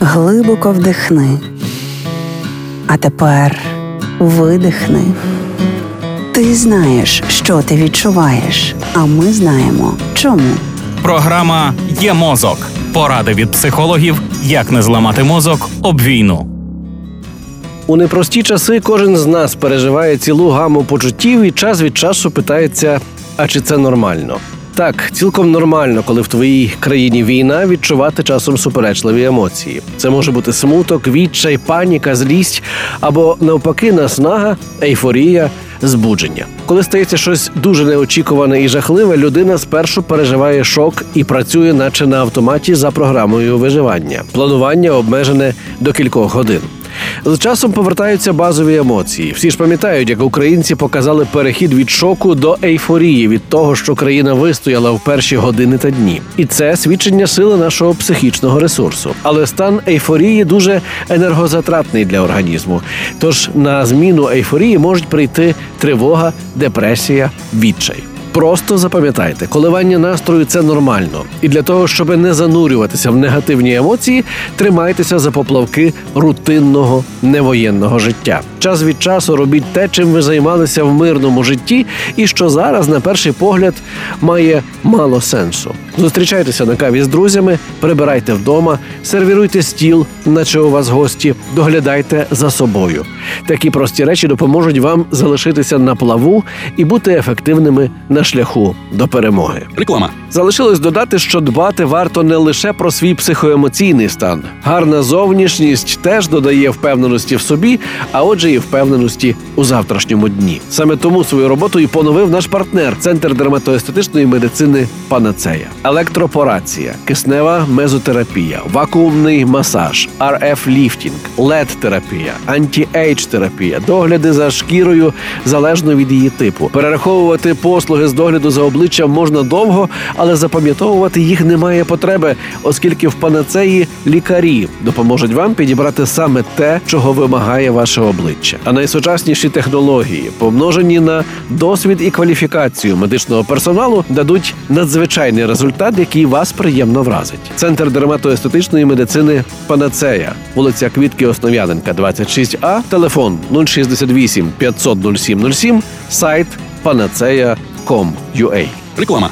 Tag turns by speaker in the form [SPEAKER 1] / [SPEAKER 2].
[SPEAKER 1] Глибоко вдихни. А тепер видихни. Ти знаєш, що ти відчуваєш, а ми знаємо чому.
[SPEAKER 2] Програма Є мозок. Поради від психологів, як не зламати мозок об війну.
[SPEAKER 3] У непрості часи кожен з нас переживає цілу гаму почуттів і час від часу питається: а чи це нормально? Так, цілком нормально, коли в твоїй країні війна відчувати часом суперечливі емоції. Це може бути смуток, відчай, паніка, злість або навпаки наснага, ейфорія, збудження. Коли стається щось дуже неочікуване і жахливе, людина спершу переживає шок і працює, наче на автоматі за програмою виживання. Планування обмежене до кількох годин. З часом повертаються базові емоції. Всі ж пам'ятають, як українці показали перехід від шоку до ейфорії від того, що країна вистояла в перші години та дні, і це свідчення сили нашого психічного ресурсу. Але стан ейфорії дуже енергозатратний для організму. Тож на зміну ейфорії можуть прийти тривога, депресія, відчай. Просто запам'ятайте, коливання настрою це нормально, і для того, щоб не занурюватися в негативні емоції, тримайтеся за поплавки рутинного невоєнного життя. Час від часу робіть те, чим ви займалися в мирному житті, і що зараз, на перший погляд, має мало сенсу. Зустрічайтеся на каві з друзями, прибирайте вдома, сервіруйте стіл, наче у вас гості, доглядайте за собою. Такі прості речі допоможуть вам залишитися на плаву і бути ефективними на шляху до перемоги.
[SPEAKER 2] Реклама.
[SPEAKER 3] Залишилось додати, що дбати варто не лише про свій психоемоційний стан. Гарна зовнішність теж додає впевненості в собі, а отже, і впевненості у завтрашньому дні. Саме тому свою роботу і поновив наш партнер Центр дерматоестетичної медицини Панацея. Електропорація, киснева мезотерапія, вакуумний масаж, RF-ліфтинг, LED-терапія, anti-age терапія, догляди за шкірою залежно від її типу. Перераховувати послуги з догляду за обличчям можна довго, але запам'ятовувати їх немає потреби, оскільки в панацеї лікарі допоможуть вам підібрати саме те, чого вимагає ваше обличчя. А найсучасніші технології, помножені на досвід і кваліфікацію медичного персоналу, дадуть надзвичайний результат, який вас приємно вразить. Центр дерматоестетичної медицини Панацея, вулиця Квітки Основ'яненка, 26А, телефон 068 500 0707, сайт panaceia.com.ua.
[SPEAKER 2] Реклама.